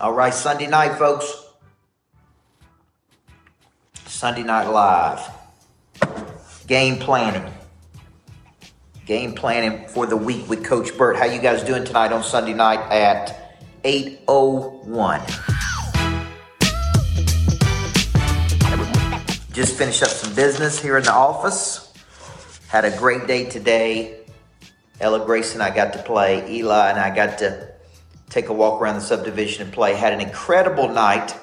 All right, Sunday night, folks. Sunday Night Live. Game planning. Game planning for the week with Coach Burt. How you guys doing tonight on Sunday night at 801? Just finished up some business here in the office. Had a great day today. Ella Grace and I got to play. Eli and I got to take a walk around the subdivision and play. Had an incredible night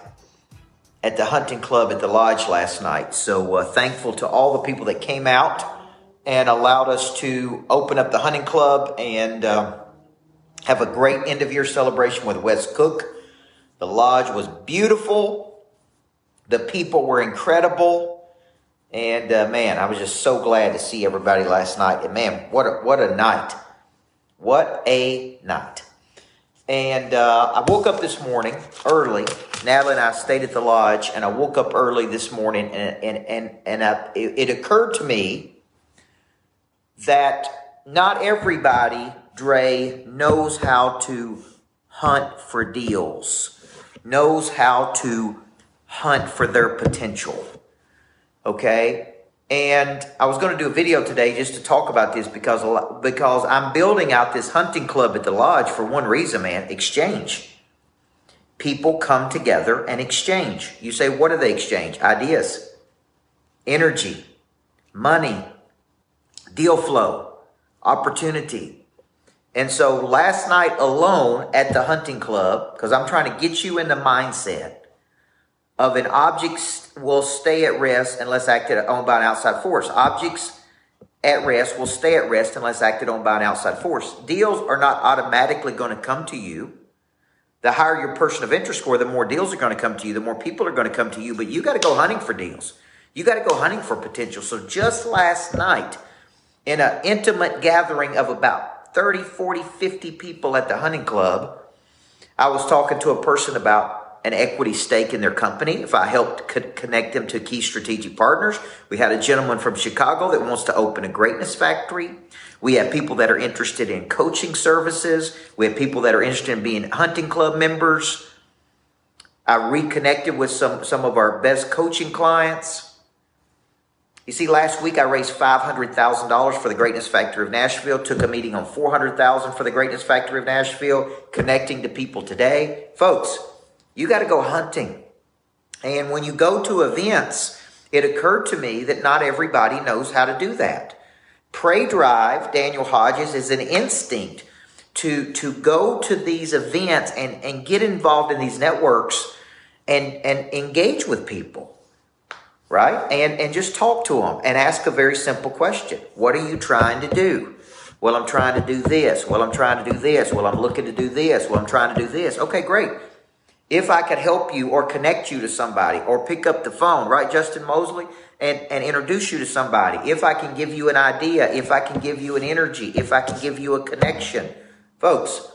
at the hunting club at the lodge last night. So uh, thankful to all the people that came out and allowed us to open up the hunting club and uh, have a great end of year celebration with Wes Cook. The lodge was beautiful. The people were incredible. And uh, man, I was just so glad to see everybody last night. And man, what a, what a night. What a night. And uh, I woke up this morning early. Natalie and I stayed at the lodge, and I woke up early this morning, and and and and I, it, it occurred to me that not everybody, Dre, knows how to hunt for deals, knows how to hunt for their potential. Okay, and I was going to do a video today just to talk about this because because I'm building out this hunting club at the lodge for one reason, man, exchange. People come together and exchange. You say, what do they exchange? Ideas, energy, money, deal flow, opportunity. And so last night alone at the hunting club, because I'm trying to get you in the mindset of an object will stay at rest unless acted on by an outside force. Objects at rest will stay at rest unless acted on by an outside force. Deals are not automatically going to come to you. The higher your person of interest score, the more deals are going to come to you, the more people are going to come to you, but you got to go hunting for deals. You got to go hunting for potential. So just last night, in an intimate gathering of about 30, 40, 50 people at the hunting club, I was talking to a person about an equity stake in their company, if I helped co- connect them to key strategic partners. We had a gentleman from Chicago that wants to open a greatness factory. We have people that are interested in coaching services. We have people that are interested in being hunting club members. I reconnected with some, some of our best coaching clients. You see, last week I raised $500,000 for the Greatness Factory of Nashville, took a meeting on 400,000 for the Greatness Factory of Nashville, connecting to people today. Folks, you got to go hunting. And when you go to events, it occurred to me that not everybody knows how to do that. Prey Drive, Daniel Hodges, is an instinct to, to go to these events and, and get involved in these networks and, and engage with people, right? And, and just talk to them and ask a very simple question What are you trying to do? Well, I'm trying to do this. Well, I'm trying to do this. Well, I'm looking to do this. Well, I'm trying to do this. Okay, great if I could help you or connect you to somebody or pick up the phone, right, Justin Mosley, and, and introduce you to somebody, if I can give you an idea, if I can give you an energy, if I can give you a connection. Folks,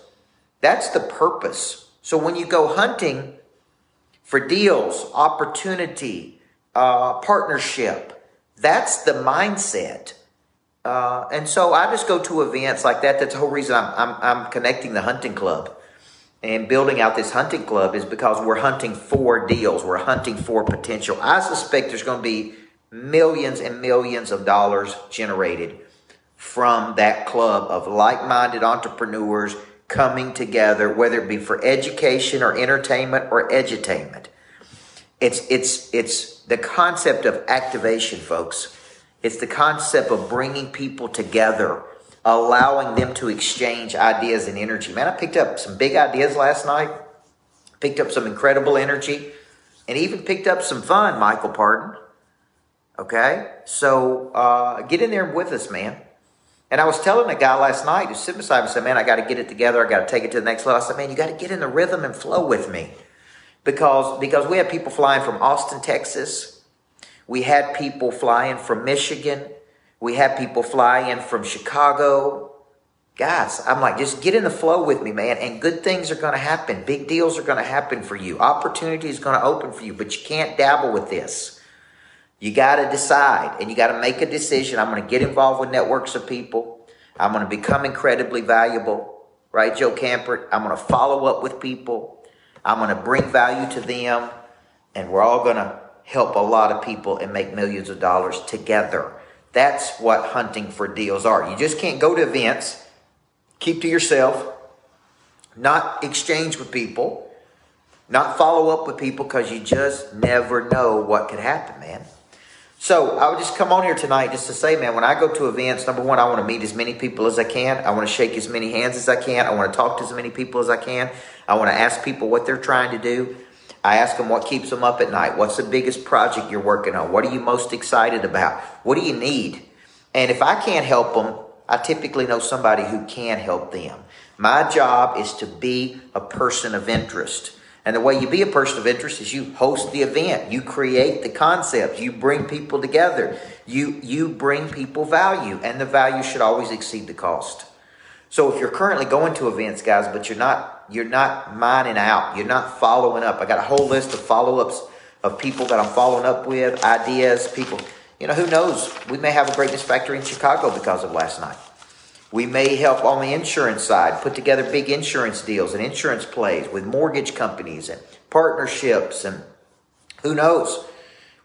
that's the purpose. So when you go hunting for deals, opportunity, uh, partnership, that's the mindset. Uh, and so I just go to events like that. That's the whole reason I'm, I'm, I'm connecting the hunting club and building out this hunting club is because we're hunting for deals. We're hunting for potential. I suspect there's going to be millions and millions of dollars generated from that club of like minded entrepreneurs coming together, whether it be for education or entertainment or edutainment. It's, it's, it's the concept of activation, folks. It's the concept of bringing people together allowing them to exchange ideas and energy. Man, I picked up some big ideas last night, picked up some incredible energy, and even picked up some fun, Michael Pardon. Okay? So uh, get in there with us, man. And I was telling a guy last night who's sitting beside me, said, Man, I got to get it together. I got to take it to the next level. I said, Man, you got to get in the rhythm and flow with me. Because, because we have people flying from Austin, Texas. We had people flying from Michigan. We have people fly in from Chicago. Guys, I'm like, just get in the flow with me, man, and good things are going to happen. Big deals are going to happen for you. Opportunity is going to open for you, but you can't dabble with this. You got to decide and you got to make a decision. I'm going to get involved with networks of people. I'm going to become incredibly valuable, right, Joe Campert? I'm going to follow up with people. I'm going to bring value to them, and we're all going to help a lot of people and make millions of dollars together. That's what hunting for deals are. You just can't go to events, keep to yourself, not exchange with people, not follow up with people because you just never know what could happen, man. So I would just come on here tonight just to say, man, when I go to events, number one, I want to meet as many people as I can. I want to shake as many hands as I can. I want to talk to as many people as I can. I want to ask people what they're trying to do. I ask them what keeps them up at night. What's the biggest project you're working on? What are you most excited about? What do you need? And if I can't help them, I typically know somebody who can help them. My job is to be a person of interest. And the way you be a person of interest is you host the event, you create the concepts, you bring people together, you you bring people value, and the value should always exceed the cost. So if you're currently going to events, guys, but you're not you're not mining out, you're not following up. I got a whole list of follow-ups of people that I'm following up with, ideas, people. You know, who knows? We may have a greatness factory in Chicago because of last night. We may help on the insurance side, put together big insurance deals and insurance plays with mortgage companies and partnerships, and who knows?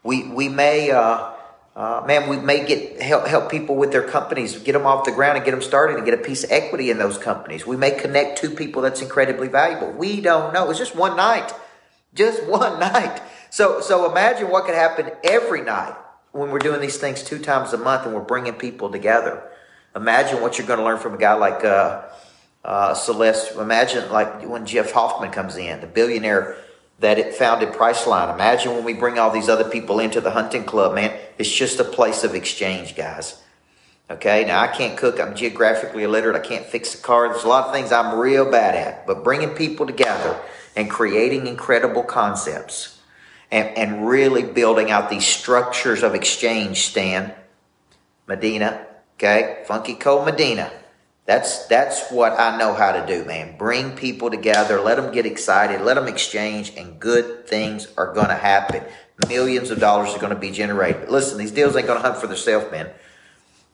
We we may, uh, uh, man, we may get help help people with their companies, get them off the ground and get them started, and get a piece of equity in those companies. We may connect two people that's incredibly valuable. We don't know. It's just one night, just one night. So so imagine what could happen every night when we're doing these things two times a month and we're bringing people together. Imagine what you're going to learn from a guy like uh, uh, Celeste. Imagine like when Jeff Hoffman comes in, the billionaire that it founded Priceline. Imagine when we bring all these other people into the hunting club, man. It's just a place of exchange, guys. Okay, now I can't cook. I'm geographically illiterate. I can't fix a car. There's a lot of things I'm real bad at. But bringing people together and creating incredible concepts and, and really building out these structures of exchange, Stan, Medina, Okay, Funky Cold Medina. That's that's what I know how to do, man. Bring people together, let them get excited, let them exchange, and good things are to happen. Millions of dollars are going to be generated. Listen, these deals ain't going to hunt for themselves, man.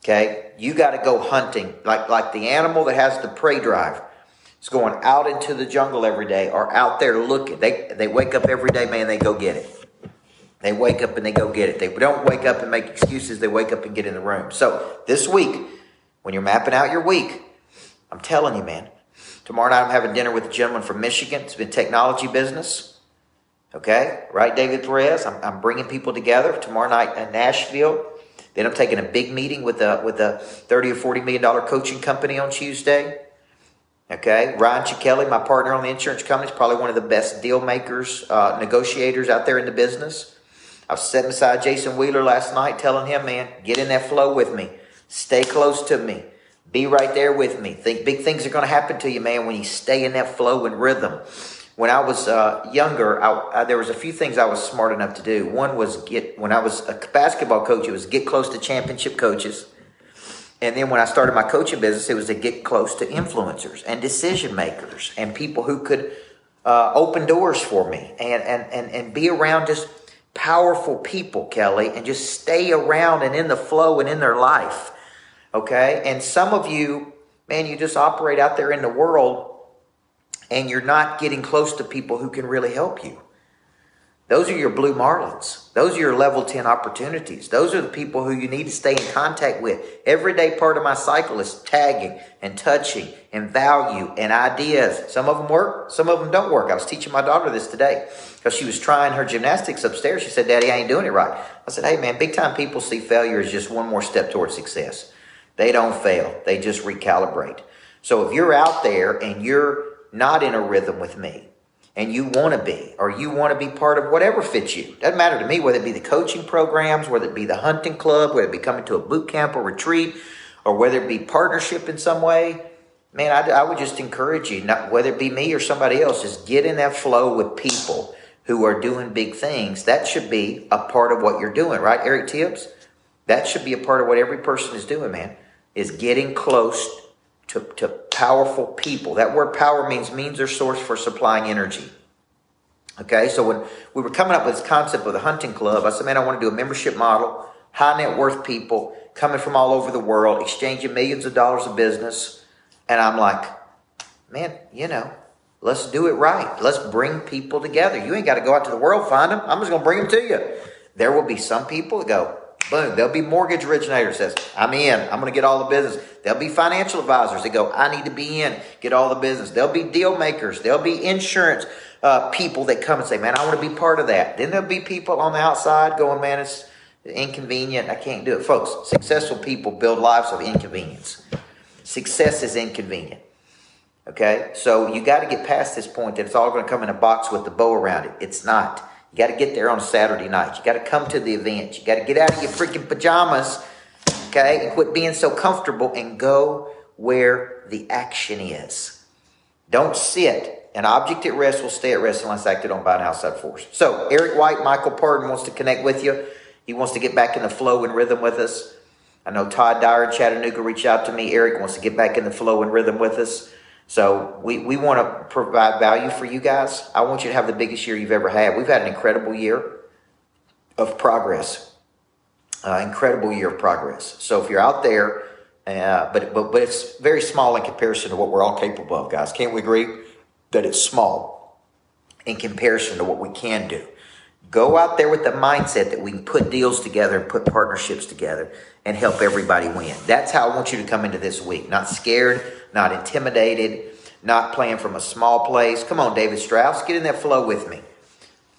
Okay, you got to go hunting like like the animal that has the prey drive. It's going out into the jungle every day or out there looking. They they wake up every day, man. They go get it. They wake up and they go get it. They don't wake up and make excuses. They wake up and get in the room. So this week, when you're mapping out your week, I'm telling you, man, tomorrow night I'm having dinner with a gentleman from Michigan. It's been technology business. Okay, right, David Perez. I'm, I'm bringing people together tomorrow night in Nashville. Then I'm taking a big meeting with a with a 30 or 40 million dollar coaching company on Tuesday. Okay, Ryan Chickelli, my partner on the insurance company, is probably one of the best deal makers, uh, negotiators out there in the business. I was sitting beside Jason Wheeler last night telling him, man, get in that flow with me. Stay close to me. Be right there with me. Think big things are going to happen to you, man, when you stay in that flow and rhythm. When I was uh, younger, I, I, there was a few things I was smart enough to do. One was get when I was a basketball coach, it was get close to championship coaches. And then when I started my coaching business, it was to get close to influencers and decision makers and people who could uh, open doors for me and, and, and, and be around just powerful people, Kelly, and just stay around and in the flow and in their life. Okay? And some of you, man, you just operate out there in the world and you're not getting close to people who can really help you. Those are your blue marlins. Those are your level 10 opportunities. Those are the people who you need to stay in contact with. Everyday part of my cycle is tagging and touching and value and ideas. Some of them work, some of them don't work. I was teaching my daughter this today because she was trying her gymnastics upstairs. She said, Daddy, I ain't doing it right. I said, Hey, man, big time people see failure as just one more step towards success. They don't fail, they just recalibrate. So if you're out there and you're not in a rhythm with me, and you want to be, or you want to be part of whatever fits you. Doesn't matter to me whether it be the coaching programs, whether it be the hunting club, whether it be coming to a boot camp or retreat, or whether it be partnership in some way. Man, I, I would just encourage you, not whether it be me or somebody else, is get in that flow with people who are doing big things. That should be a part of what you're doing, right, Eric Tibbs? That should be a part of what every person is doing, man, is getting close to, to powerful people. That word power means means or source for supplying energy. Okay, so when we were coming up with this concept of the hunting club, I said, man, I want to do a membership model, high net worth people coming from all over the world, exchanging millions of dollars of business. And I'm like, man, you know, Let's do it right. Let's bring people together. You ain't got to go out to the world find them. I'm just going to bring them to you. There will be some people that go, boom. There'll be mortgage originators says, I'm in. I'm going to get all the business. There'll be financial advisors that go, I need to be in, get all the business. There'll be deal makers. There'll be insurance uh, people that come and say, man, I want to be part of that. Then there'll be people on the outside going, man, it's inconvenient. I can't do it. Folks, successful people build lives of inconvenience. Success is inconvenient. Okay? So you got to get past this point that it's all going to come in a box with the bow around it. It's not. You got to get there on Saturday night. You got to come to the event. You got to get out of your freaking pajamas, okay, and quit being so comfortable and go where the action is. Don't sit. An object at rest will stay at rest unless acted on by an outside force. So, Eric White, Michael Pardon wants to connect with you. He wants to get back in the flow and rhythm with us. I know Todd Dyer in Chattanooga reached out to me. Eric wants to get back in the flow and rhythm with us. So we, we want to provide value for you guys. I want you to have the biggest year you've ever had. We've had an incredible year of progress. Uh, incredible year of progress. So if you're out there, uh, but, but, but it's very small in comparison to what we're all capable of, guys. Can't we agree that it's small in comparison to what we can do? Go out there with the mindset that we can put deals together and put partnerships together and help everybody win. That's how I want you to come into this week. Not scared, not intimidated, not playing from a small place. Come on, David Strauss, get in that flow with me.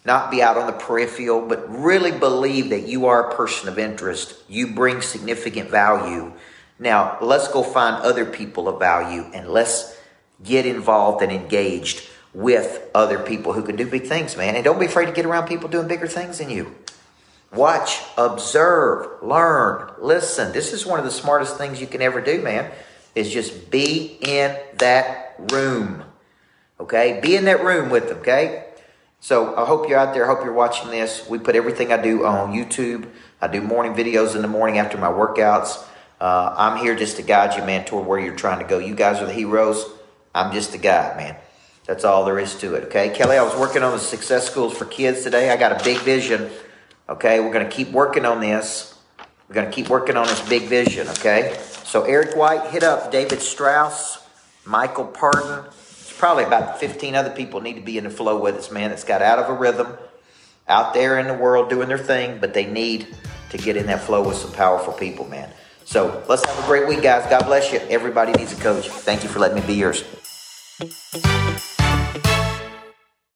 Not be out on the peripheral, but really believe that you are a person of interest. You bring significant value. Now, let's go find other people of value and let's get involved and engaged with other people who can do big things, man. And don't be afraid to get around people doing bigger things than you. Watch, observe, learn, listen. This is one of the smartest things you can ever do, man is just be in that room. Okay? Be in that room with them, okay? So I hope you're out there. I hope you're watching this. We put everything I do on YouTube. I do morning videos in the morning after my workouts. Uh, I'm here just to guide you, man, toward where you're trying to go. You guys are the heroes. I'm just the guide, man. That's all there is to it, okay? Kelly, I was working on the success schools for kids today. I got a big vision, okay? We're going to keep working on this. We're going to keep working on this big vision, okay? So Eric White hit up David Strauss, Michael Pardon. It's probably about 15 other people need to be in the flow with us, man, that's got out of a rhythm, out there in the world doing their thing, but they need to get in that flow with some powerful people, man. So let's have a great week, guys. God bless you. Everybody needs a coach. Thank you for letting me be yours.